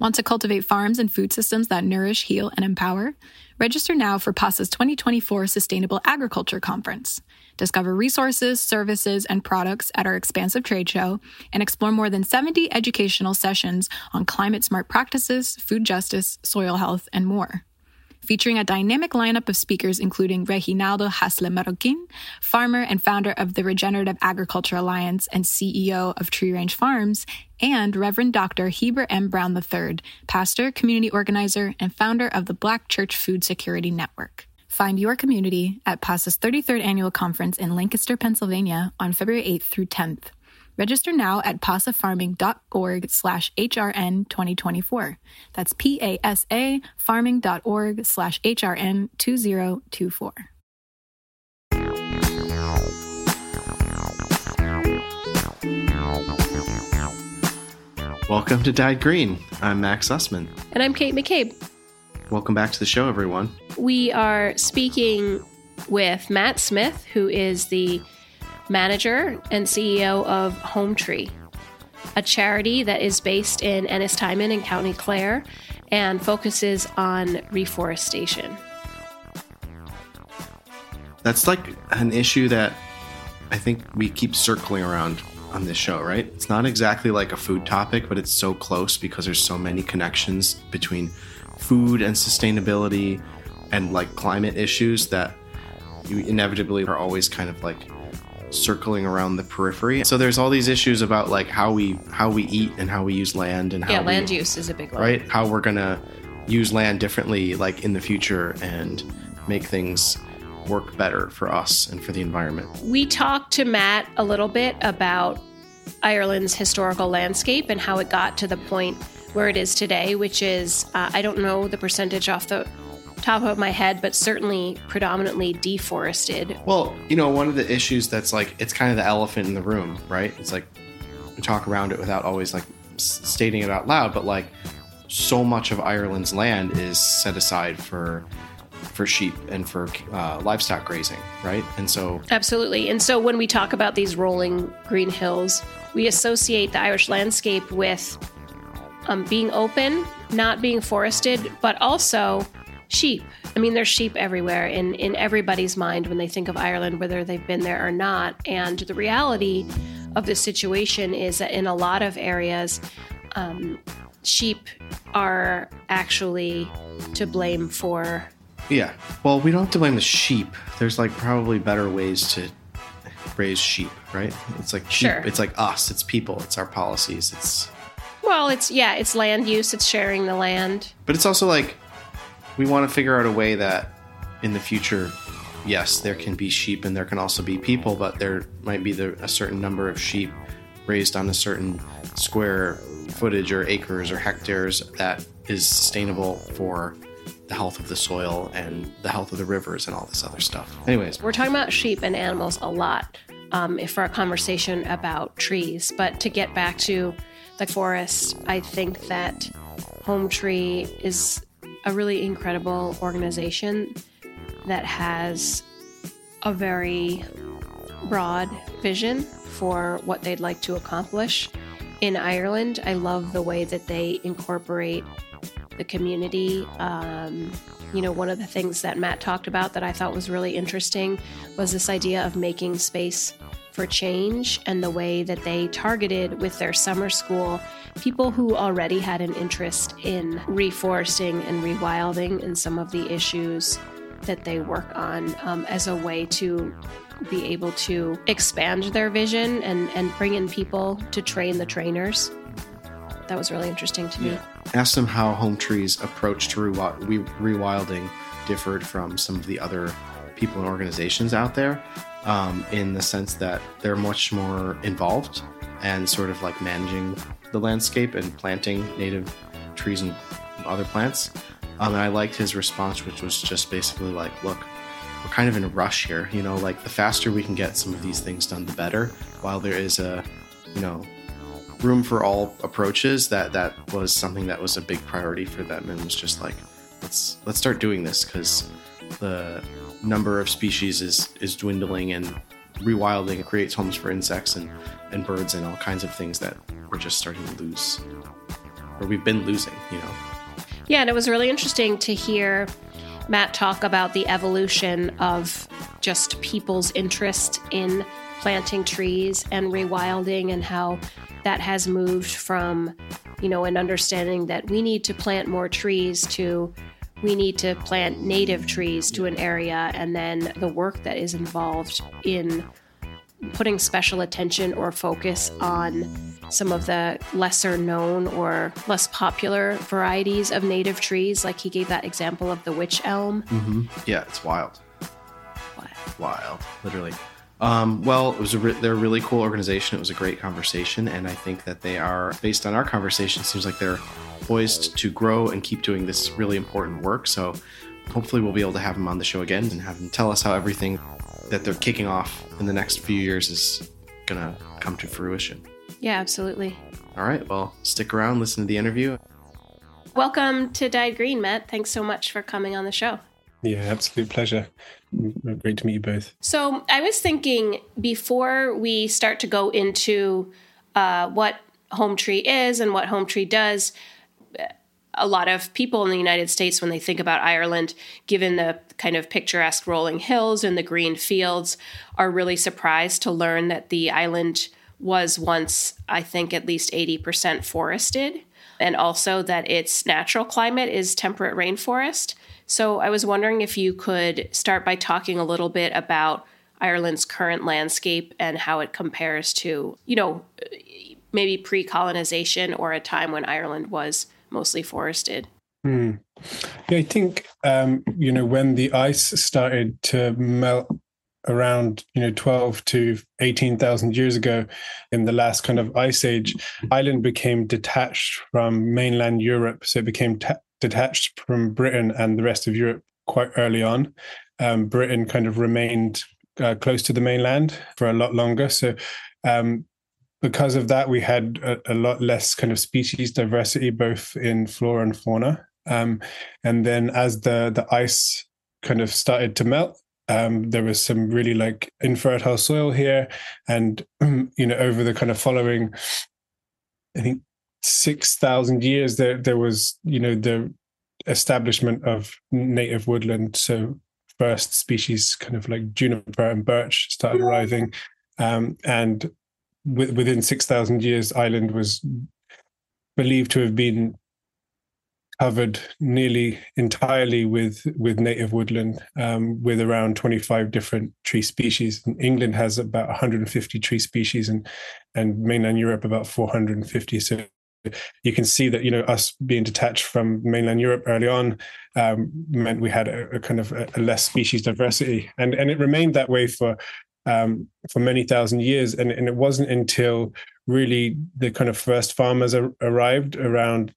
Want to cultivate farms and food systems that nourish, heal, and empower? Register now for PASA's 2024 Sustainable Agriculture Conference. Discover resources, services, and products at our expansive trade show and explore more than 70 educational sessions on climate smart practices, food justice, soil health, and more featuring a dynamic lineup of speakers including Reginaldo Haslett-Marroquin, farmer and founder of the Regenerative Agriculture Alliance and CEO of Tree Range Farms, and Reverend Dr. Heber M. Brown III, pastor, community organizer, and founder of the Black Church Food Security Network. Find your community at PASA's 33rd annual conference in Lancaster, Pennsylvania on February 8th through 10th. Register now at pasafarming.org slash HRN 2024. That's P-A-S-A farming.org slash HRN 2024. Welcome to Dyed Green. I'm Max Sussman. And I'm Kate McCabe. Welcome back to the show, everyone. We are speaking with Matt Smith, who is the manager and CEO of Hometree, a charity that is based in Ennistymon in County Clare and focuses on reforestation. That's like an issue that I think we keep circling around on this show, right? It's not exactly like a food topic, but it's so close because there's so many connections between food and sustainability and like climate issues that you inevitably are always kind of like circling around the periphery. So there's all these issues about like how we how we eat and how we use land and how yeah, we, land use is a big one, right? How we're gonna use land differently, like in the future, and make things work better for us and for the environment. We talked to Matt a little bit about Ireland's historical landscape and how it got to the point where it is today, which is uh, I don't know the percentage off the top of my head, but certainly predominantly deforested. Well, you know, one of the issues that's like it's kind of the elephant in the room, right? It's like we talk around it without always like stating it out loud, but like so much of Ireland's land is set aside for for sheep and for uh, livestock grazing, right? And so absolutely. And so when we talk about these rolling green hills, we associate the Irish landscape with um, being open, not being forested, but also sheep. I mean, there's sheep everywhere in, in everybody's mind when they think of Ireland, whether they've been there or not. And the reality of the situation is that in a lot of areas, um, sheep are actually to blame for. Yeah. Well, we don't have to blame the sheep. There's like probably better ways to raise sheep, right? It's like sheep, Sure. it's like us, it's people, it's our policies, it's Well, it's yeah, it's land use, it's sharing the land. but it's also like we want to figure out a way that in the future yes there can be sheep and there can also be people but there might be the, a certain number of sheep raised on a certain square footage or acres or hectares that is sustainable for the health of the soil and the health of the rivers and all this other stuff anyways We're talking about sheep and animals a lot um, for our conversation about trees. But to get back to the forest, I think that Hometree is a really incredible organization that has a very broad vision for what they'd like to accomplish. in Ireland. I love the way that they incorporate the community. Um, you know, one of the things that Matt talked about that I thought was really interesting was this idea of making space for change and the way that they targeted with their summer school people who already had an interest in reforesting and rewilding and some of the issues that they work on um, as a way to be able to expand their vision and, and bring in people to train the trainers. That was really interesting to me. Ask them how Hometree's approach to rewilding differed from some of the other people and organizations out there um, in the sense that they're much more involved and sort of like managing the landscape and planting native trees and other plants. Um, and I liked his response, which was just basically like, look, we're kind of in a rush here. You know, like the faster we can get some of these things done, the better. While there is a, you know, room for all approaches, that that was something that was a big priority for them, and was just like, let's let's start doing this because the number of species is is dwindling and rewilding creates homes for insects and, and birds and all kinds of things that we're just starting to lose. Or we've been losing you know. Yeah and it was really interesting to hear matt talk about the evolution of just people's interest in planting trees and rewilding and how that has moved from you know an understanding that we need to plant more trees to we need to plant native trees to an area and then the work that is involved in putting special attention or focus on some of the lesser known or less popular varieties of native trees. Like he gave that example of the witch elm. Mm-hmm. Yeah, it's wild. Wild. Wild, literally. Um, well, it was a re- they're a really cool organization. It was a great conversation, and I think that they are based on our conversation. Seems like they're poised to grow and keep doing this really important work. So, hopefully, we'll be able to have them on the show again and have them tell us how everything that they're kicking off in the next few years is going to come to fruition. Yeah, absolutely. All right. Well, stick around, listen to the interview. Welcome to Dyed Green, Matt. Thanks so much for coming on the show. Yeah, absolute pleasure. Great to meet you both. So, I was thinking before we start to go into uh, what Hometree is and what Hometree does, a lot of people in the United States, when they think about Ireland, given the kind of picturesque rolling hills and the green fields, are really surprised to learn that the island was once, I think, at least 80% forested, and also that its natural climate is temperate rainforest. So I was wondering if you could start by talking a little bit about Ireland's current landscape and how it compares to, you know, maybe pre colonization or a time when Ireland was mostly forested. Hmm. Yeah, I think um, you know when the ice started to melt around you know 12 to 18,000 years ago in the last kind of ice age Ireland became detached from mainland Europe so it became ta- detached from Britain and the rest of Europe quite early on. Um, Britain kind of remained uh, close to the mainland for a lot longer. So um, because of that, we had a, a, lot less kind of species diversity, both in flora and fauna. Um, and then as the the ice kind of started to melt, um, there was some really like infertile soil here, and you know over the kind of following, I think six thousand years, there there was you know the establishment of native woodland. So first species, kind of like juniper and birch, started arriving. Um, and within 6,000 years, Ireland was believed to have been covered nearly entirely with with native woodland, um, with around 25 different tree species. And England has about 150 tree species, and and mainland Europe about 450. So you can see that you know us being detached from mainland Europe early on um, meant we had a, a kind of a, a, less species diversity, and and it remained that way for um, for many thousand years. And, and, it wasn't until really the kind of first farmers ar- arrived around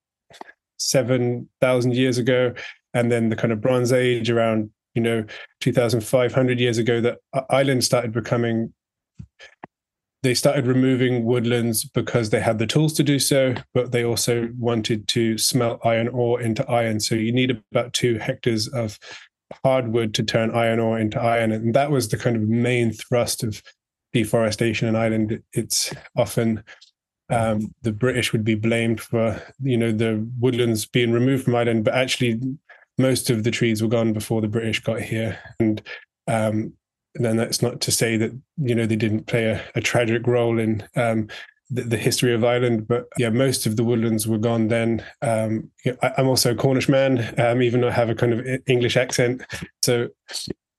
7,000 years ago, and then the kind of Bronze Age around, you know, 2,500 years ago that Ireland started becoming. They started removing woodlands because they had the tools to do so, but they also wanted to smelt iron ore into iron. So you need about two hectares of hardwood to turn iron ore into iron. And that was the kind of main thrust of deforestation in Ireland. It's often um, the British would be blamed for you know the woodlands being removed from Ireland, but actually most of the trees were gone before the British got here, and um, then that's not to say that you know they didn't play a, a tragic role in um, the, the, history of Ireland, but yeah, most of the woodlands were gone then. Um, I, am also a Cornish man, um, even though I have a kind of English accent, so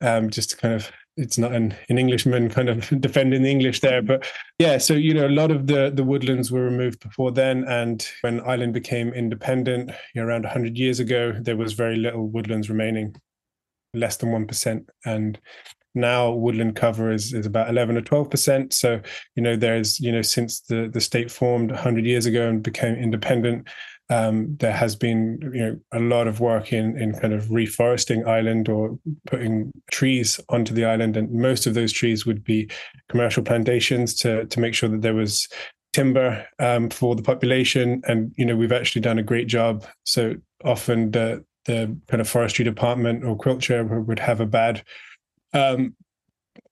um, just to kind of it's not an, an Englishman kind of defending the English there, but yeah. So you know, a lot of the the woodlands were removed before then, and when Ireland became independent, you know, around hundred years ago, there was very little woodlands remaining, less than one percent, and now woodland cover is, is about 11 or 12 percent so you know there's you know since the the state formed 100 years ago and became independent um, there has been you know a lot of work in in kind of reforesting island or putting trees onto the island, and most of those trees would be commercial plantations to to make sure that there was timber um, for the population. And you know we've actually done a great job. So often the the kind of forestry department or Coillte would have a bad um,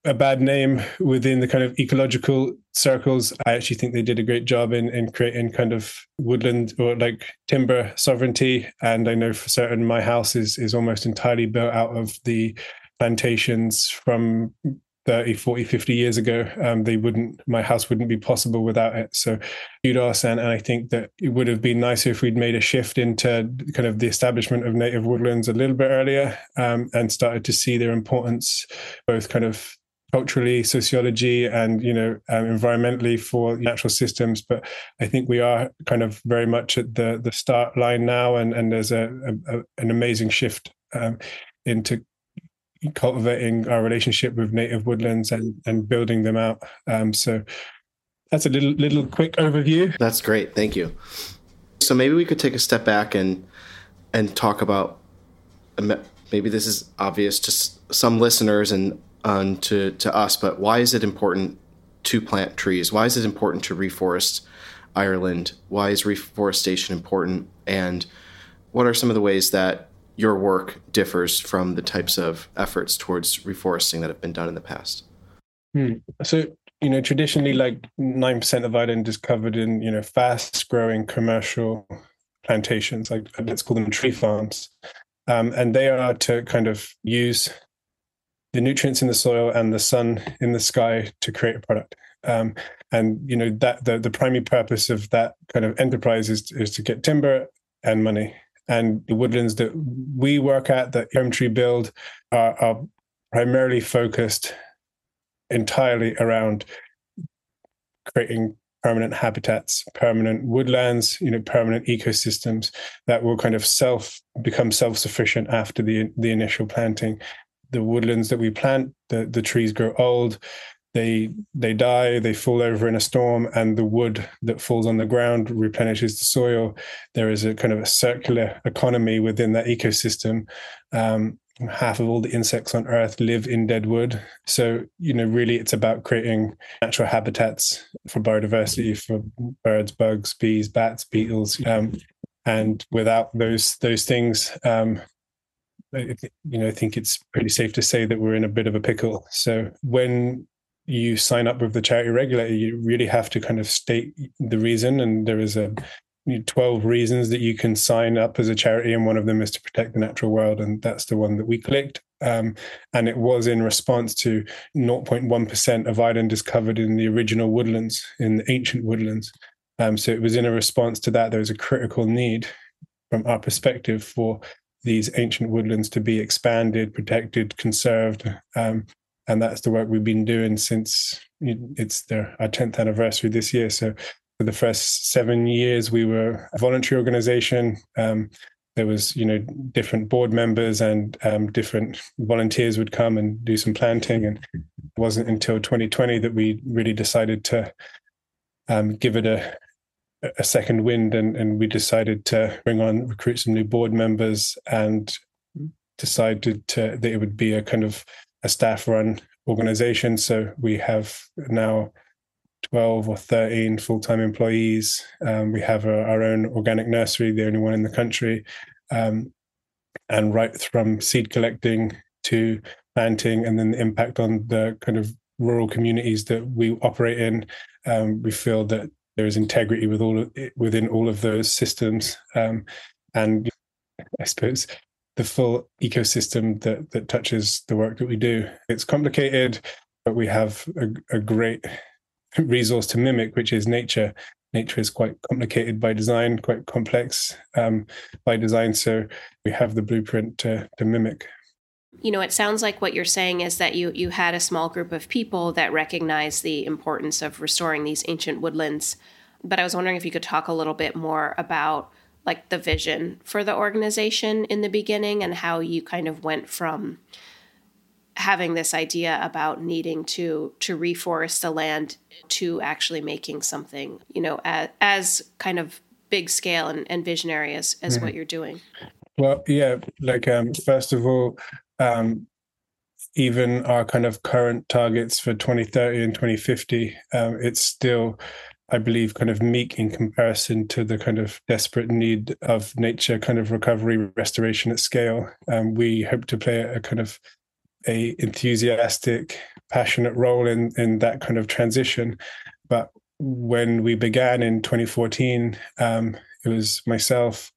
a bad name within the kind of ecological circles. I actually think they did a great job in in creating kind of woodland or like timber sovereignty. And I know for certain my house is is almost entirely built out of the plantations from 30, 40, 50 years ago. Um, they wouldn't my house wouldn't be possible without it. So kudos and, and I think that it would have been nicer if we'd made a shift into kind of the establishment of native woodlands a little bit earlier um, and started to see their importance both kind of culturally, sociology, and you know, um, environmentally for natural systems. But I think we are kind of very much at the the start line now, and and there's a, a an amazing shift um, into cultivating our relationship with native woodlands and and building them out. Um, so that's a little little quick overview. That's great. Thank you. So maybe we could take a step back and and talk about maybe this is obvious to some listeners and um, to to us, but why is it important to plant trees? Why is it important to reforest Ireland? Why is reforestation important? And what are some of the ways that your work differs from the types of efforts towards reforesting that have been done in the past? Hmm. So you know, traditionally, like nine percent of Ireland is covered in you know fast-growing commercial plantations, like let's call them tree farms, um, and they are to kind of use the nutrients in the soil and the sun in the sky to create a product. Um, and you know that the, the primary purpose of that kind of enterprise is, is to get timber and money. And the woodlands that we work at, that Tree build, are, are primarily focused entirely around creating permanent habitats, permanent woodlands, you know, permanent ecosystems that will kind of self become self-sufficient after the the initial planting. The woodlands that we plant, the, the trees grow old, they they die, they fall over in a storm, and the wood that falls on the ground replenishes the soil. There is a kind of a circular economy within that ecosystem. Um, half of all the insects on earth live in dead wood so you know really it's about creating natural habitats for biodiversity for birds bugs bees bats beetles um, and without those those things um, you know, I think it's pretty safe to say that we're in a bit of a pickle. So when you sign up with the charity regulator, you really have to kind of state the reason. And there is a 12 reasons that you can sign up as a charity, and one of them is to protect the natural world. And that's the one that we clicked. Um, and it was in response to 0.1% of Ireland is covered in the original woodlands, in the ancient woodlands. Um, so it was in a response to that. There was a critical need from our perspective for these ancient woodlands to be expanded, protected, conserved. Um, and that's the work we've been doing since it's our 10th anniversary this year. So for the first seven years, we were a voluntary organization. Um, there was, you know, different board members and um, different volunteers would come and do some planting. And it wasn't until 2020 that we really decided to um, give it a, a second wind and, and we decided to bring on recruit some new board members and decided to that it would be a kind of a staff run organization. So we have now 12 or 13 full-time employees. Um, we have a, our own organic nursery the only one in the country. Um, and right from seed collecting to planting and then the impact on the kind of rural communities that we operate in um, we feel that there is integrity with all of, within all of those systems, um, and I suppose the full ecosystem that that touches the work that we do. It's complicated, but we have a, a great resource to mimic, which is nature. Nature is quite complicated by design, quite complex um, by design. So we have the blueprint to, to mimic. You know, it sounds like what you're saying is that you you had a small group of people that recognized the importance of restoring these ancient woodlands. But I was wondering if you could talk a little bit more about like the vision for the organization in the beginning and how you kind of went from having this idea about needing to to reforest the land to actually making something you know as, as kind of big scale and, and visionary as, as mm-hmm. what you're doing well yeah like um first of all um even our kind of current targets for 2030 and 2050 um it's still I believe, kind of meek in comparison to the kind of desperate need of nature kind of recovery restoration at scale. Um, we hope to play a kind of a enthusiastic, passionate role in in that kind of transition. But when we began in 2014, um, it was myself,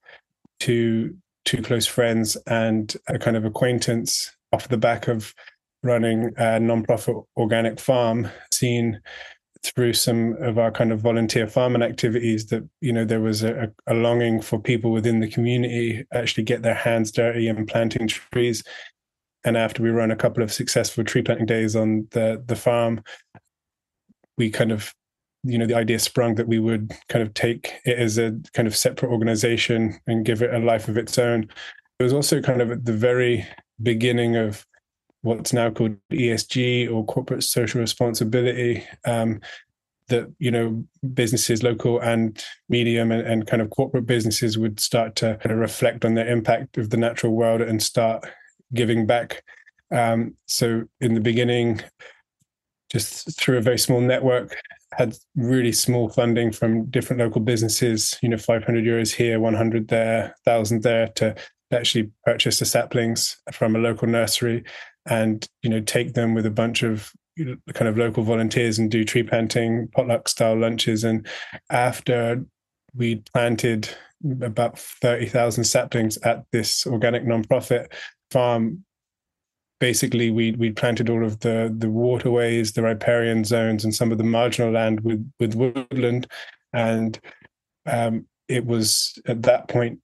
two two close friends, and a kind of acquaintance off the back of running a nonprofit organic farm, seen through some of our kind of volunteer farming activities that you know there was a, a, longing for people within the community actually get their hands dirty and planting trees. And after we run a couple of successful tree planting days on the the farm we kind of you know the idea sprung that we would kind of take it as a kind of separate organization and give it a life of its own. It was also kind of at the very beginning of what's now called ESG or corporate social responsibility um, that you know businesses local and medium and, and, kind of corporate businesses would start to kind of reflect on their impact of the natural world and start giving back. Um, so in the beginning, just through a very small network, had really small funding from different local businesses. You know, 500 euros here, 100 there, 1,000 there to actually purchase the saplings from a local nursery and you know take them with a bunch of you know, kind of local volunteers and do tree planting potluck style lunches. And after we planted about 30,000 saplings at this organic nonprofit farm basically we we planted all of the the waterways the riparian zones and some of the marginal land with with woodland. And um, it was at that point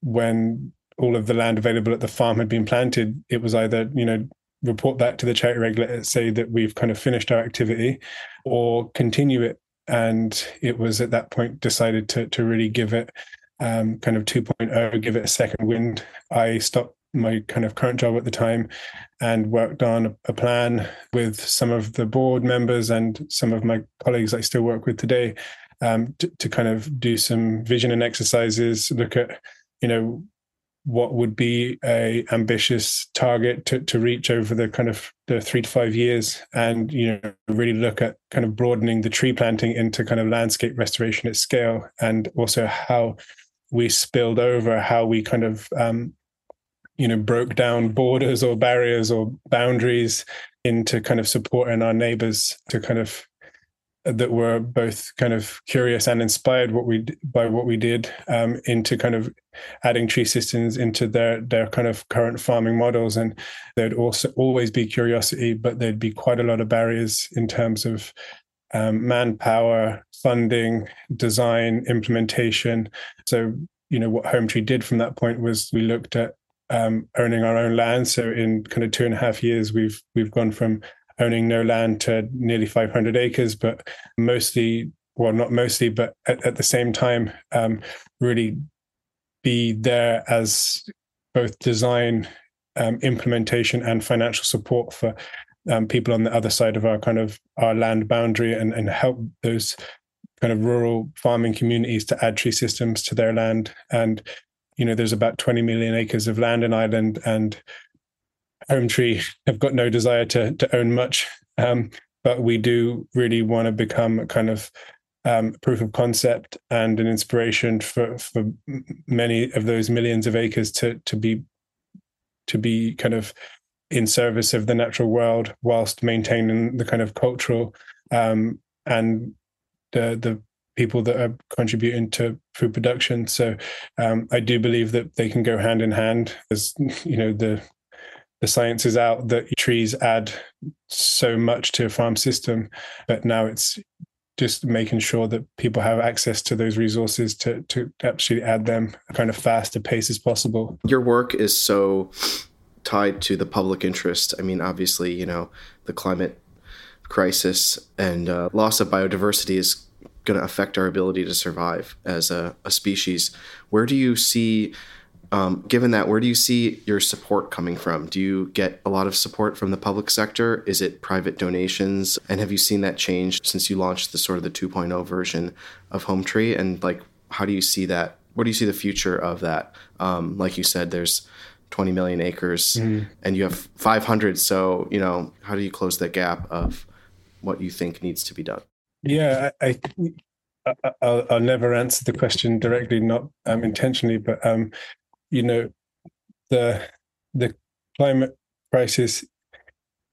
when all of the land available at the farm had been planted it was either you know report that to the charity regulator say that we've kind of finished our activity or continue it. And it was at that point decided to to really give it um, kind of 2.0 give it a second wind. I stopped my kind of current job at the time and worked on a plan with some of the board members and some of my colleagues I still work with today um, to, to kind of do some vision and exercises, look at, you know, what would be a ambitious target to, to reach over the kind of the three to five years and you know really look at kind of broadening the tree planting into kind of landscape restoration at scale and also how we spilled over how we kind of um, you know broke down borders or barriers or boundaries into kind of supporting our neighbors to kind of that were both kind of curious and inspired what we by what we did um, into kind of adding tree systems into their their kind of current farming models and there'd also always be curiosity but there'd be quite a lot of barriers in terms of um, manpower funding design implementation so you know what Hometree did from that point was we looked at um, owning our own land. So in kind of two and a half years, we've we've gone from owning no land to nearly 500 acres, but mostly, well, not mostly, but at, at the same time, um, really be there as both design, um, implementation, and financial support for um, people on the other side of our kind of our land boundary, and and help those kind of rural farming communities to add tree systems to their land. And you know, there's about 20 million acres of land in Ireland, and Hometree have got no desire to to own much. Um, but we do really want to become a kind of um, proof of concept and an inspiration for for many of those millions of acres to to be to be kind of in service of the natural world whilst maintaining the kind of cultural um, and the the people that are contributing to food production. So um, I do believe that they can go hand in hand. As you know, the the science is out that trees add so much to a farm system, but now it's just making sure that people have access to those resources to to actually add them kind of fast a pace as possible. Your work is so tied to the public interest. I mean, obviously, you know, the climate crisis and uh, loss of biodiversity is going to affect our ability to survive as a, a species. Where do you see um, given that, where do you see your support coming from? Do you get a lot of support from the public sector? Is it private donations? And have you seen that change since you launched the sort of the 2.0 version of Hometree? And like, how do you see that? Where do you see the future of that? Um, like you said, there's 20 million acres mm-hmm. and you have 500. So, you know, how do you close that gap of what you think needs to be done? Yeah, I, I I'll, I'll, never answer the question directly, not um, intentionally, but um, you know, the the climate crisis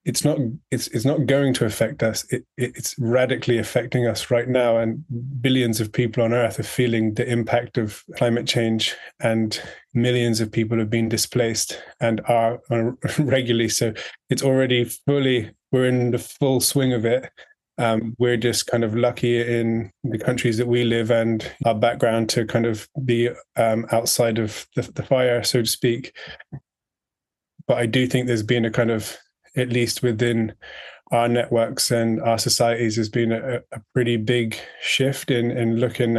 it's not it's it's not going to affect us. It, it's radically affecting us right now and billions of people on earth are feeling the impact of climate change and millions of people have been displaced and are, are regularly. So it's already fully we're in the full swing of it um, we're just kind of lucky in the countries that we live and our background to kind of be um, outside of the, the, fire, so to speak. But I do think there's been a kind of, at least within our networks and our societies, has been a, a pretty big shift in in looking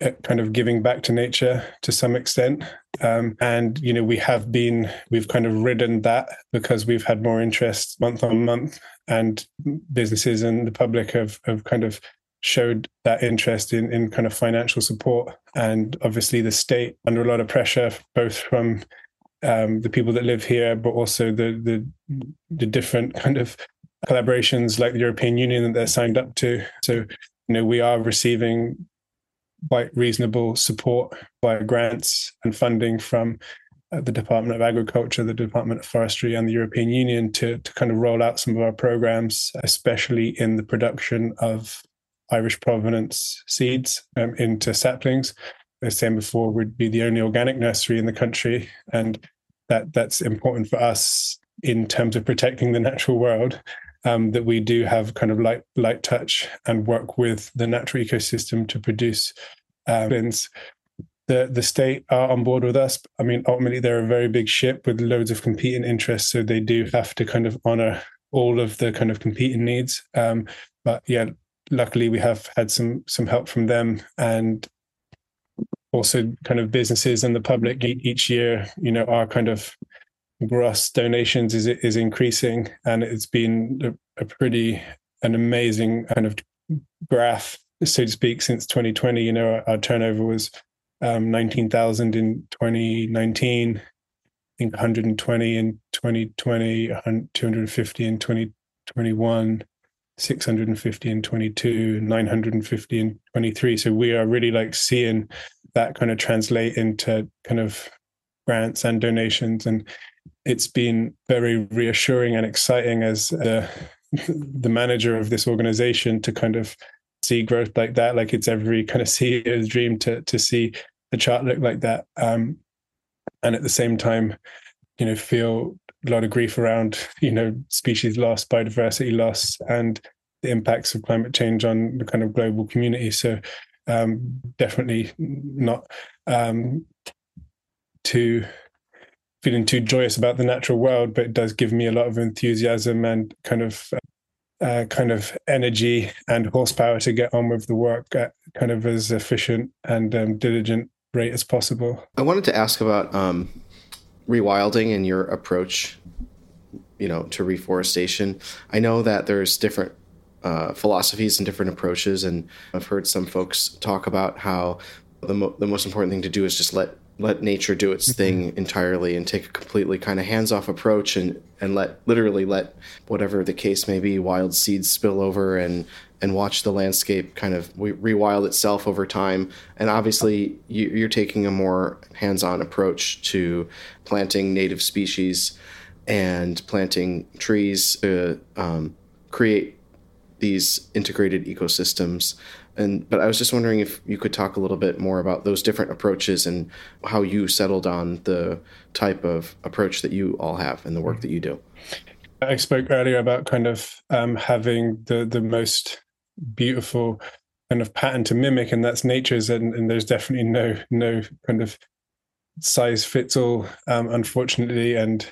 at kind of giving back to nature to some extent. Um, and, you know, we have been, we've kind of ridden that because we've had more interest month on month and businesses and the public have, have kind of showed that interest in, in kind of financial support. And obviously the state under a lot of pressure, both from um, the people that live here, but also the, the, the different kind of collaborations like the European Union that they're signed up to. So, you know, we are receiving quite reasonable support via grants and funding from the Department of Agriculture, the Department of Forestry, and the European Union to, to kind of roll out some of our programs, especially in the production of Irish provenance seeds um, into saplings. As said before, would be the only organic nursery in the country, and that that's important for us in terms of protecting the natural world um, that we do have kind of light light touch and work with the natural ecosystem to produce um, the the state are on board with us. I mean, ultimately they're a very big ship with loads of competing interests, so they do have to kind of honor all of the kind of competing needs. Um, but yeah, luckily we have had some some help from them and also kind of businesses and the public each year. You know, our kind of gross donations is is increasing, and it's been a, a pretty an amazing kind of graph, so to speak, since 2020. You know, our, our turnover was um, 19,000 in 2019. I think 120 in 2020, 250 in 2021, 650 in 22, 950 in 23. So we are really like seeing that kind of translate into kind of grants and donations. And it's been very reassuring and exciting as the the manager of this organization to kind of see growth like that. Like it's every kind of CEO's dream to to see the chart look like that. Um, and at the same time, you know, feel a lot of grief around, you know, species loss, biodiversity loss, and the impacts of climate change on the kind of global community. So um, definitely not um, too feeling too joyous about the natural world, but it does give me a lot of enthusiasm and kind of uh, kind of energy and horsepower to get on with the work at kind of as efficient and um, diligent rate as possible. I wanted to ask about um, rewilding and your approach, you know, to reforestation. I know that there's different uh, philosophies and different approaches, and I've heard some folks talk about how the, mo- the most important thing to do is just let let nature do its thing mm-hmm. entirely and take a completely kind of hands-off approach and and let literally let whatever the case may be wild seeds spill over and and watch the landscape kind of rewild itself over time and obviously you, are taking a more hands-on approach to planting native species and planting trees to um, create these integrated ecosystems. And but I was just wondering if you could talk a little bit more about those different approaches and how you settled on the type of approach that you all have and the work that you do. I spoke earlier about kind of um, having the the most beautiful kind of pattern to mimic, and that's nature's. And, and there's definitely no no kind of size fits all, um, unfortunately. And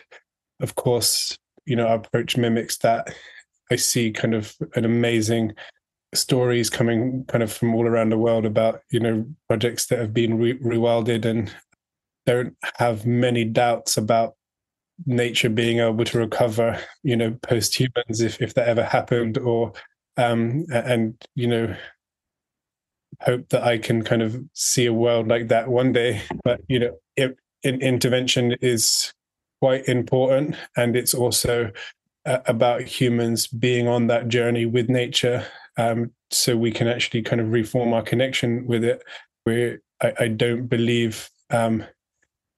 of course, you know, our approach mimics that. I see kind of an amazing stories coming kind of from all around the world about you know projects that have been re- rewilded and don't have many doubts about nature being able to recover you know post humans if if that ever happened or um and you know hope that i can kind of see a world like that one day. But you know it, in, intervention is quite important and it's also uh, about humans being on that journey with nature um, so we can actually kind of reform our connection with it. Where I, I don't believe um,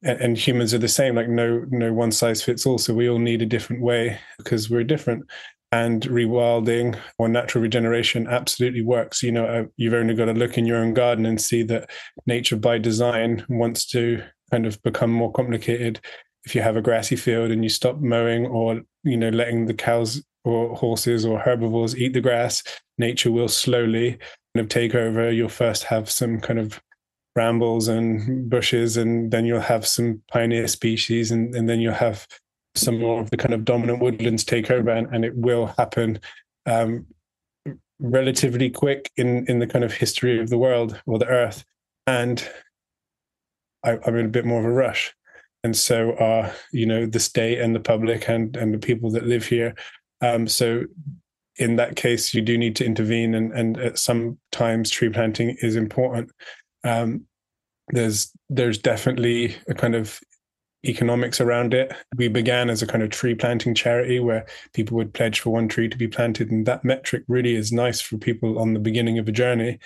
and, and, humans are the same like no no one size fits all so we all need a different way because we're different. And rewilding or natural regeneration absolutely works. You know uh, you've only got to look in your own garden and see that nature by design wants to kind of become more complicated. If you have a grassy field and you stop mowing or you know letting the cows or horses or herbivores eat the grass nature will slowly kind of take over. You'll first have some kind of brambles and bushes and then you'll have some pioneer species and, and then you'll have some more of the kind of dominant woodlands take over and, and it will happen um, relatively quick in in the kind of history of the world or the earth. And I, i'm in a bit more of a rush. And so are you know the state and the public and and the people that live here. Um, so in that case you do need to intervene and and sometimes tree planting is important um, there's there's definitely a kind of economics around it. We began as a kind of tree planting charity where people would pledge for one tree to be planted, and that metric really is nice for people on the beginning of a journey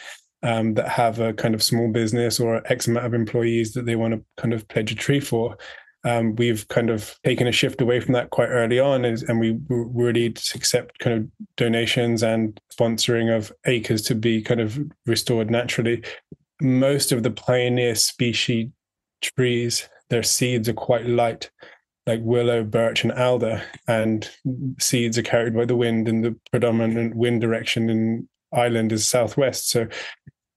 um, that have a kind of small business or X amount of employees that they want to kind of pledge a tree for. Um, we've kind of taken a shift away from that quite early on, and we really accept kind of donations and sponsoring of acres to be kind of restored naturally. Most of the pioneer species trees, their seeds are quite light, like willow, birch, and alder, and seeds are carried by the wind, and the predominant wind direction in Ireland is southwest. So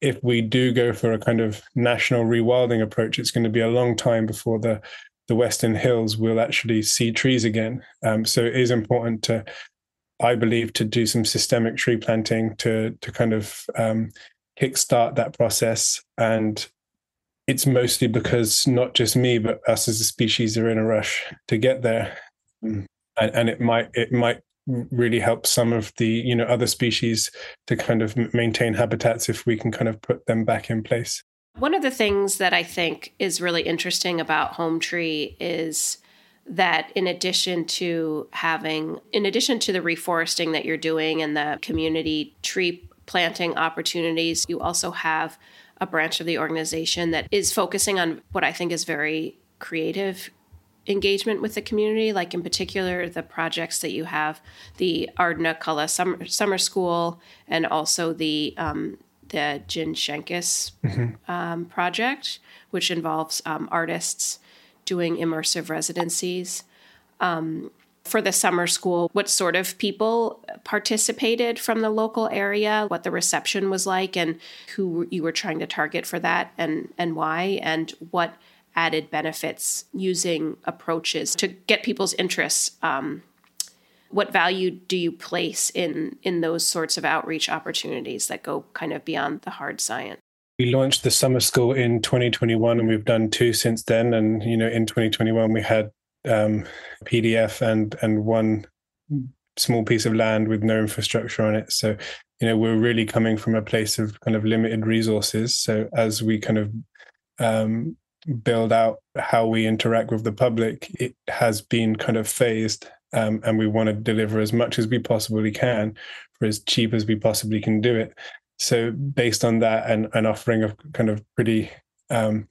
if we do go for a kind of national rewilding approach, it's going to be a long time before the the Western Hills will actually see trees again. Um, so it is important to, I believe, to do some systemic tree planting to to kind of um, kickstart that process. And it's mostly because not just me, but us as a species are in a rush to get there. Mm. And, and it might it might really help some of the you know other species to kind of maintain habitats if we can kind of put them back in place one of the things that i think is really interesting about Hometree is that in addition to having in addition to the reforesting that you're doing and the community tree planting opportunities you also have a branch of the organization that is focusing on what i think is very creative engagement with the community, like in particular the projects that you have, the Ardna Kula Summer, Summer School, and also the um, the Jin Shenkis mm-hmm. um, project, which involves um, artists doing immersive residencies. Um, for the summer school, what sort of people participated from the local area, what the reception was like, and who you were trying to target for that, and and why, and what added benefits using approaches to get people's interests um, what value do you place in in those sorts of outreach opportunities that go kind of beyond the hard science? We launched the summer school in 2021 and we've done two since then. And you know in 2021 we had um, pdf and and one small piece of land with no infrastructure on it. So you know we're really coming from a place of kind of limited resources. So as we kind of um, build out how we interact with the public, it has been kind of phased. Um, and we want to deliver as much as we possibly can for as cheap as we possibly can do it. So, based on that and, and offering a kind of pretty um,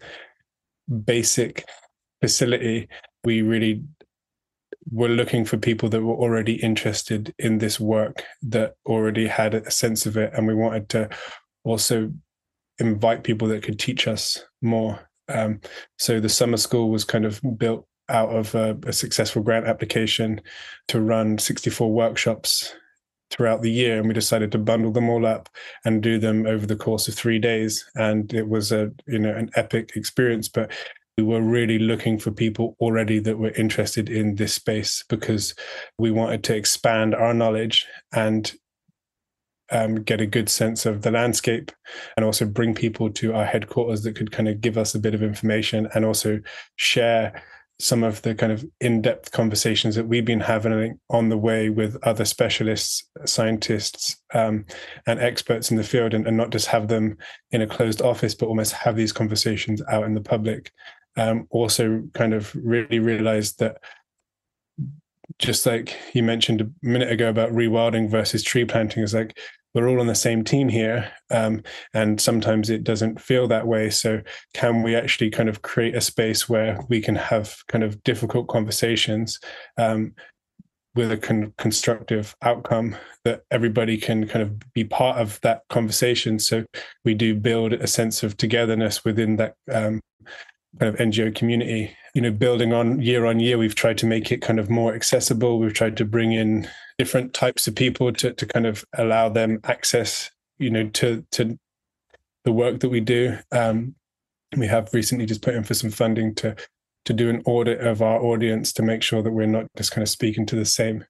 basic facility, we really were looking for people that were already interested in this work, that already had a sense of it. And we wanted to also invite people that could teach us more. Um, so the summer school was kind of built out of a, a successful grant application to run 64 workshops throughout the year and we decided to bundle them all up and do them over the course of three days. And it was a you know an epic experience but we were really looking for people already that were interested in this space because we wanted to expand our knowledge and um, get a good sense of the landscape and also bring people to our headquarters that could kind of give us a bit of information and also share some of the kind of in-depth conversations that we've been having on the way with other specialists, scientists, um, and experts in the field, and, and, not just have them in a closed office, but almost have these conversations out in the public. Um, also, kind of really realized that just like you mentioned a minute ago about rewilding versus tree planting is like we're all on the same team here um, and sometimes it doesn't feel that way. So can we actually kind of create a space where we can have kind of difficult conversations um, with a con- constructive outcome that everybody can kind of be part of that conversation? So we do build a sense of togetherness within that um, kind of ngo community you know building on year on year we've tried to make it kind of more accessible we've tried to bring in different types of people to, to kind of allow them access, you know, to to the work that we do. Um, we have recently just put in for some funding to to do an audit of our audience to make sure that we're not just kind of speaking to the same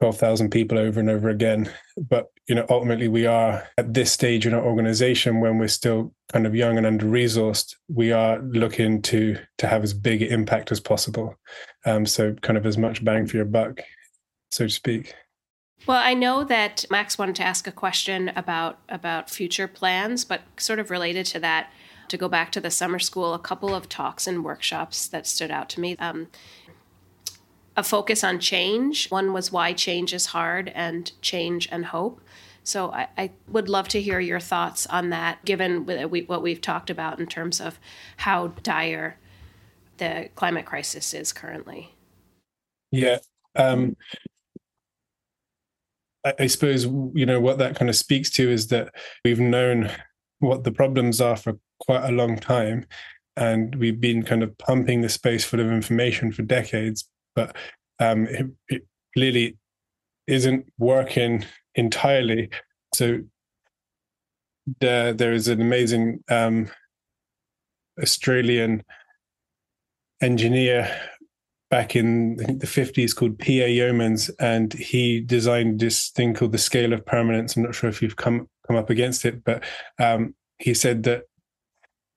12,000 people over and over again. But, you know, ultimately we are at this stage in our organization when we're still kind of young and under resourced, we are looking to to have as big an impact as possible. Um, so kind of as much bang for your buck so to speak. Well, I know that Max wanted to ask a question about about future plans, but sort of related to that, to go back to the summer school, a couple of talks and workshops that stood out to me. Um, a focus on change. One was why change is hard, and change and hope. So I, I would love to hear your thoughts on that, given what we've talked about in terms of how dire the climate crisis is currently. Yeah. Um, I, suppose you know what that kind of speaks to is that we've known what the problems are for quite a long time, and we've been kind of pumping the space full of information for decades, but um, it, it clearly isn't working entirely. So there, there is an amazing um, Australian engineer back in the 50s called P.A. Yeomans, and he designed this thing called the scale of permanence. I'm not sure if you've come come up against it, but um, he said that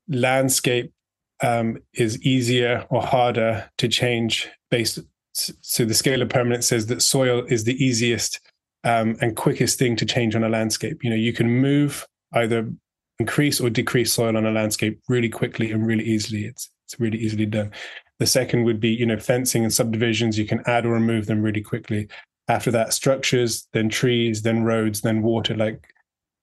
landscape um, is easier or harder to change based. So the scale of permanence says that soil is the easiest um, and quickest thing to change on a landscape. You know, you can move either increase or decrease soil on a landscape really quickly and really easily. It's it's really easily done. The second would be, you know, fencing and subdivisions. You can add or remove them really quickly. After that, structures, then trees, then roads, then water. Like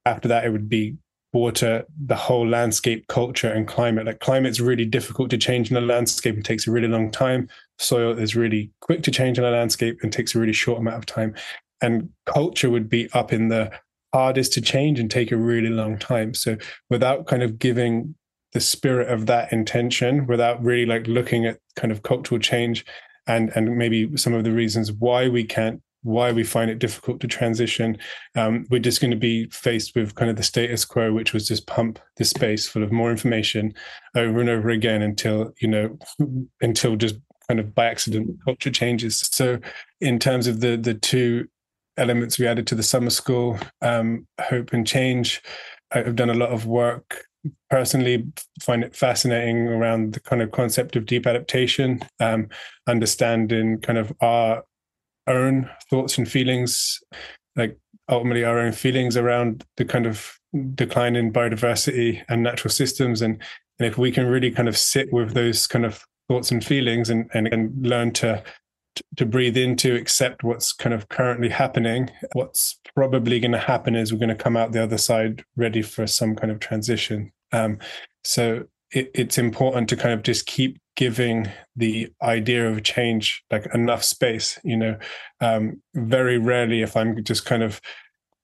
after that, it would be water, the whole landscape, culture, and climate. Like climate's really difficult to change in a landscape and takes a really long time. Soil is really quick to change in a landscape and takes a really short amount of time. And culture would be up in the hardest to change and take a really long time. So without kind of giving the spirit of that intention without really like looking at kind of cultural change and and maybe some of the reasons why we can't why we find it difficult to transition. Um, we're just going to be faced with kind of the status quo which was just pump the space full of more information over and over again until you know until just kind of by accident culture changes. So in terms of the the two elements we added to the summer school um, hope and change i've done a lot of work. Personally find it fascinating around the kind of concept of deep adaptation, um, understanding kind of our own thoughts and feelings, like ultimately our own feelings around the kind of decline in biodiversity and natural systems. And, and if we can really kind of sit with those kind of thoughts and feelings and, and, and learn to to breathe into, accept what's kind of currently happening. What's probably going to happen is we're going to come out the other side ready for some kind of transition. Um, so it, it's important to kind of just keep giving the idea of change like enough space you know? Um, very rarely if i'm just kind of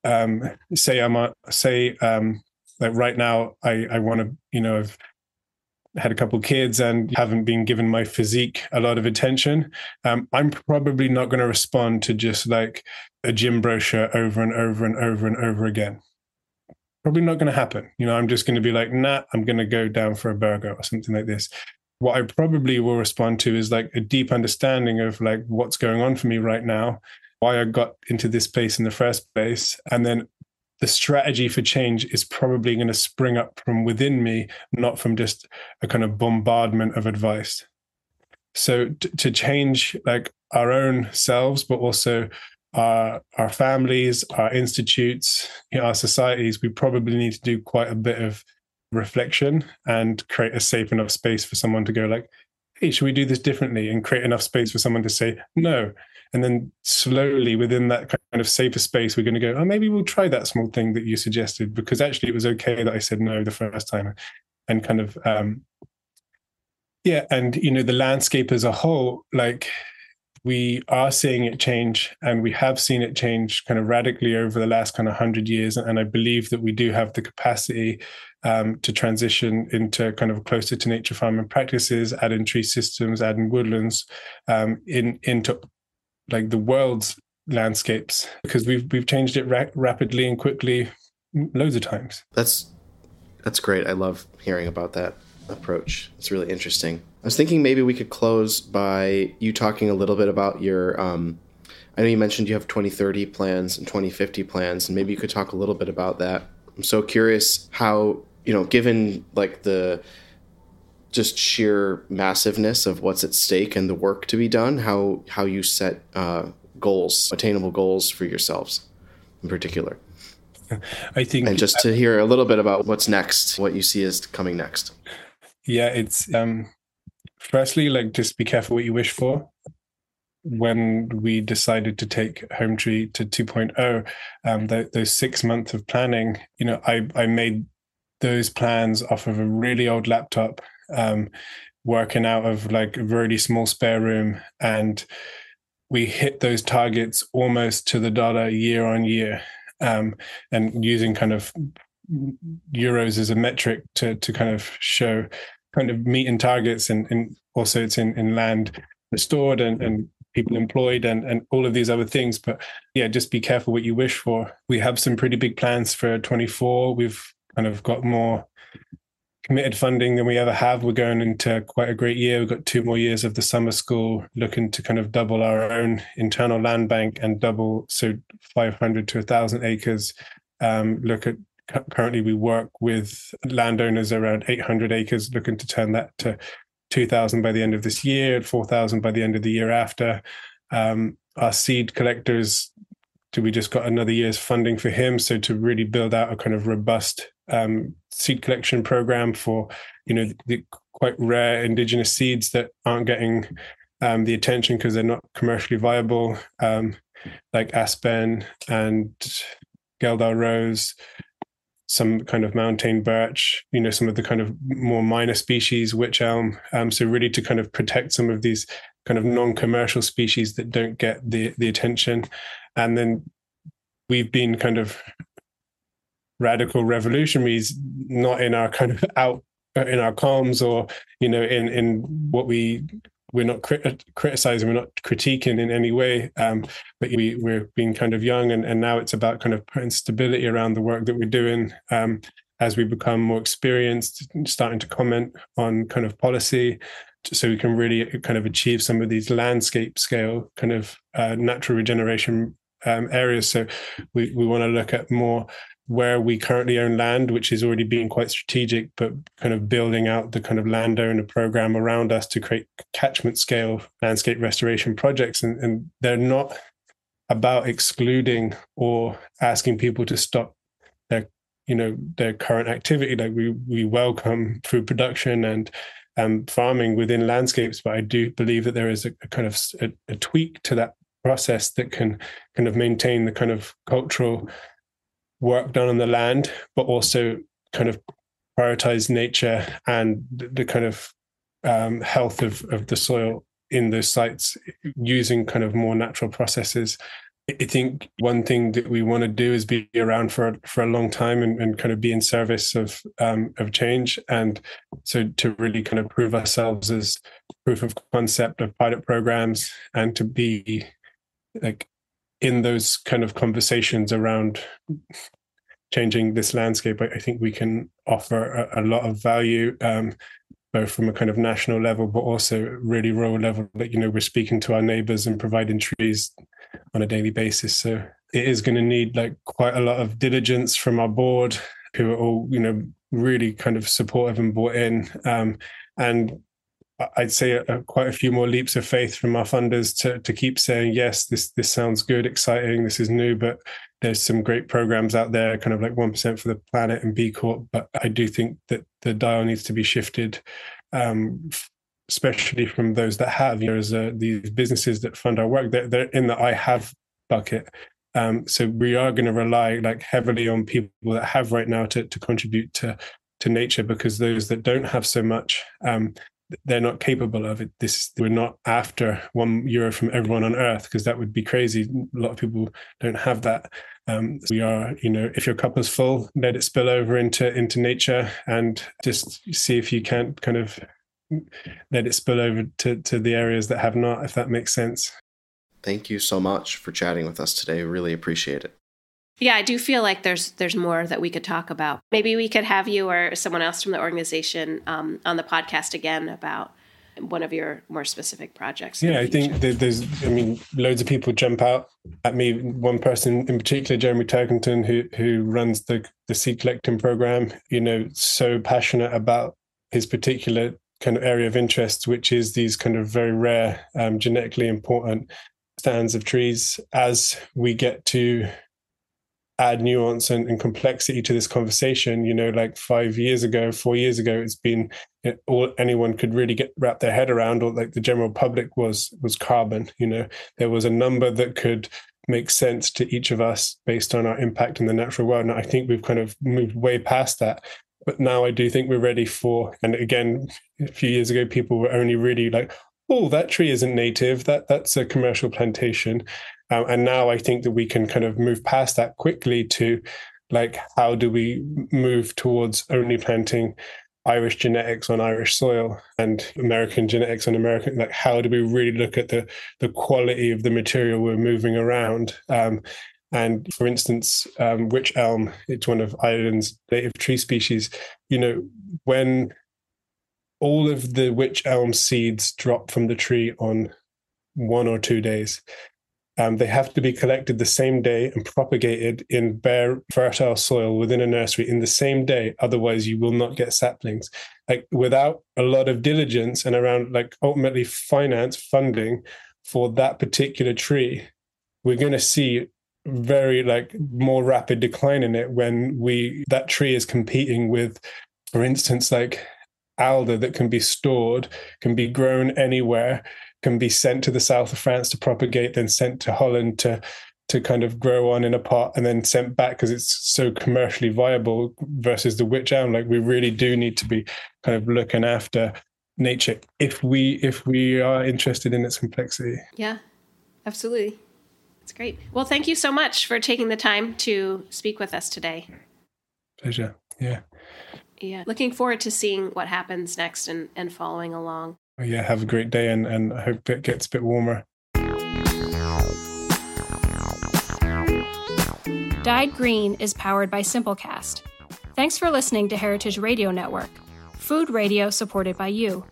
um, say i'm a, say um, like right now i i want to you know i've had a couple kids and haven't been given my physique a lot of attention um, i'm probably not going to respond to just like a gym brochure over and over and over and over again probably not going to happen you know i'm just going to be like nah i'm going to go down for a burger or something like this what I probably will respond to is like a deep understanding of like what's going on for me right now, why I got into this place in the first place, and then the strategy for change is probably going to spring up from within me, not from just a kind of bombardment of advice. So t- to change like our own selves, but also our our families, our institutes, you know, our societies, we probably need to do quite a bit of reflection and create a safe enough space for someone to go like hey should we do this differently? and create enough space for someone to say no. And then slowly within that kind of safer space we're going to go oh maybe we'll try that small thing that you suggested because actually it was okay that i said no the first time and kind of um yeah and you know the landscape as a whole like we are seeing it change and we have seen it change kind of radically over the last kind of 100 years. And i believe that we do have the capacity um, to transition into kind of closer to nature farming practices add in tree systems add in woodlands um, in into like the world's landscapes because we've we've changed it ra- rapidly and quickly loads of times. That's that's great. I love hearing about that approach it's really interesting I was thinking maybe we could close by you talking a little bit about your. Um, I know you mentioned you have 2030 plans and 2050 plans, and maybe you could talk a little bit about that. I'm so curious how you know, given like the just sheer massiveness of what's at stake and the work to be done, how how you set uh, goals, attainable goals for yourselves, in particular. I think, and just to hear a little bit about what's next, what you see is coming next. Yeah, it's um, firstly, like just be careful what you wish for. When we decided to take Hometree to 2.0, um, those six months of planning, you know, I I made those plans off of a really old laptop, um, working out of like a really small spare room, and we hit those targets almost to the dollar year on year, um, and using kind of euros as a metric to to kind of show kind of meeting targets and, and also it's in, in land restored and, and people employed and, and all of these other things. But yeah, just be careful what you wish for. We have some pretty big plans for 24. We've kind of got more committed funding than we ever have. We're going into quite a great year. We've got two more years of the summer school, looking to kind of double our own internal land bank and double so 500 to 1,000 acres. Um, look at currently we work with landowners around 800 acres looking to turn that to 2000 by the end of this year 4000 by the end of the year after. Um, our seed collectors do we just got another year's funding for him? So to really build out a kind of robust um, seed collection program for you know the quite rare indigenous seeds that aren't getting um, the attention because they're not commercially viable um, like aspen and guelder rose some kind of mountain birch, you know, some of the kind of more minor species, wych elm. Um, so really to kind of protect some of these kind of non-commercial species that don't get the the attention. And then we've been kind of radical revolutionaries, not in our kind of out in our comms or you know in in what we we're not crit- criticizing, we're not critiquing in any way, um, but we, we're being kind of young, and, and now it's about kind of putting stability around the work that we're doing um, as we become more experienced, starting to comment on kind of policy, so we can really kind of achieve some of these landscape scale kind of uh, natural regeneration um, areas. So we, we want to look at more where we currently own land, which is already being quite strategic, but kind of building out the kind of landowner program around us to create catchment scale landscape restoration projects. And, and they're not about excluding or asking people to stop their, you know, their current activity. Like we we welcome food production and um, farming within landscapes, but I do believe that there is a, a kind of a, a tweak to that process that can kind of maintain the kind of cultural work done on the land, but also kind of prioritize nature and the, kind of um, health of, of the soil in those sites using kind of more natural processes. I think one thing that we want to do is be around for for a long time and, and kind of be in service of um, of change, and so to really kind of prove ourselves as proof of concept of pilot programs, and to be like in those kind of conversations around changing this landscape. I, I think we can offer a, a lot of value. Um, both from a kind of national level, but also really rural level. That you know, we're speaking to our neighbours and providing trees on a daily basis. So it is going to need like quite a lot of diligence from our board, who are all you know really kind of supportive and bought in, um, and I'd say a, a, quite a few more leaps of faith from our funders to to keep saying yes, this this sounds good, exciting, this is new, but there's some great programs out there, kind of like one percent for the planet and B Corp. But I do think that the dial needs to be shifted um, especially from those that have. You know, uh, these businesses that fund our work. They're, they're in the I have bucket. Um, so we are going to rely like heavily on people that have right now to to contribute to to nature because those that don't have so much um, they're not capable of it. This we're not after one euro from everyone on earth because that would be crazy. A lot of people don't have that. Um, we are, you know, if your cup is full, let it spill over into into nature and just see if you can't kind of let it spill over to, to the areas that have not, if that makes sense. Thank you so much for chatting with us today. Really appreciate it. Yeah, I do feel like there's there's more that we could talk about. Maybe we could have you or someone else from the organization um, on the podcast again about one of your more specific projects. Yeah, I think there's, I mean, loads of people jump out at me. One person in particular, Jeremy Turkington, who who runs the the seed collecting program. You know, so passionate about his particular kind of area of interest, which is these kind of very rare, um, genetically important stands of trees. As we get to add nuance and, and, complexity to this conversation, you know, like five years ago, four years ago, it's been all anyone could really get wrap their head around, or like the general public was was carbon. You know, there was a number that could make sense to each of us based on our impact in the natural world. And I think we've kind of moved way past that but now I do think we're ready for. And again, a few years ago, people were only really like, "Oh, that tree isn't native. That that's a commercial plantation." Um, and now I think that we can kind of move past that quickly to, like, how do we move towards only planting Irish genetics on Irish soil and American genetics on American. Like, how do we really look at the the quality of the material we're moving around? Um, and for instance, um, wych elm, it's one of Ireland's native tree species. You know, when all of the wych elm seeds drop from the tree on one or two days, um, they have to be collected the same day and propagated in bare, fertile soil within a nursery in the same day. Otherwise, you will not get saplings. Like without a lot of diligence and around, like ultimately finance funding for that particular tree, we're going to see very like more rapid decline in it when we that tree is competing with for instance like alder that can be stored can be grown anywhere can be sent to the south of france to propagate then sent to holland to to kind of grow on in a pot and then sent back because it's so commercially viable versus the wych elm like we really do need to be kind of looking after nature if we if we are interested in its complexity yeah absolutely that's great. Well, thank you so much for taking the time to speak with us today. Pleasure. Yeah. Yeah. Looking forward to seeing what happens next and, and following along. Oh, yeah. Have a great day and, and I hope it gets a bit warmer. Dyed Green is powered by Simplecast. Thanks for listening to Heritage Radio Network, food radio supported by you.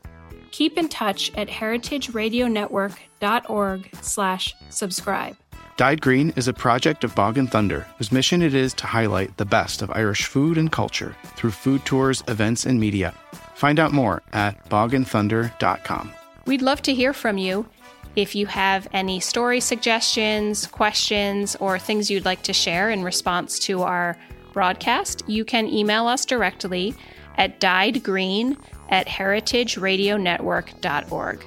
Keep in touch at heritageradionetwork.org slash subscribe. Dyed Green is a project of Bog and Thunder, whose mission it is to highlight the best of Irish food and culture through food tours, events, and media. Find out more at bogandthunder.com. We'd love to hear from you. If you have any story suggestions, questions, or things you'd like to share in response to our broadcast, you can email us directly at dyedgreen at heritageradionetwork.org.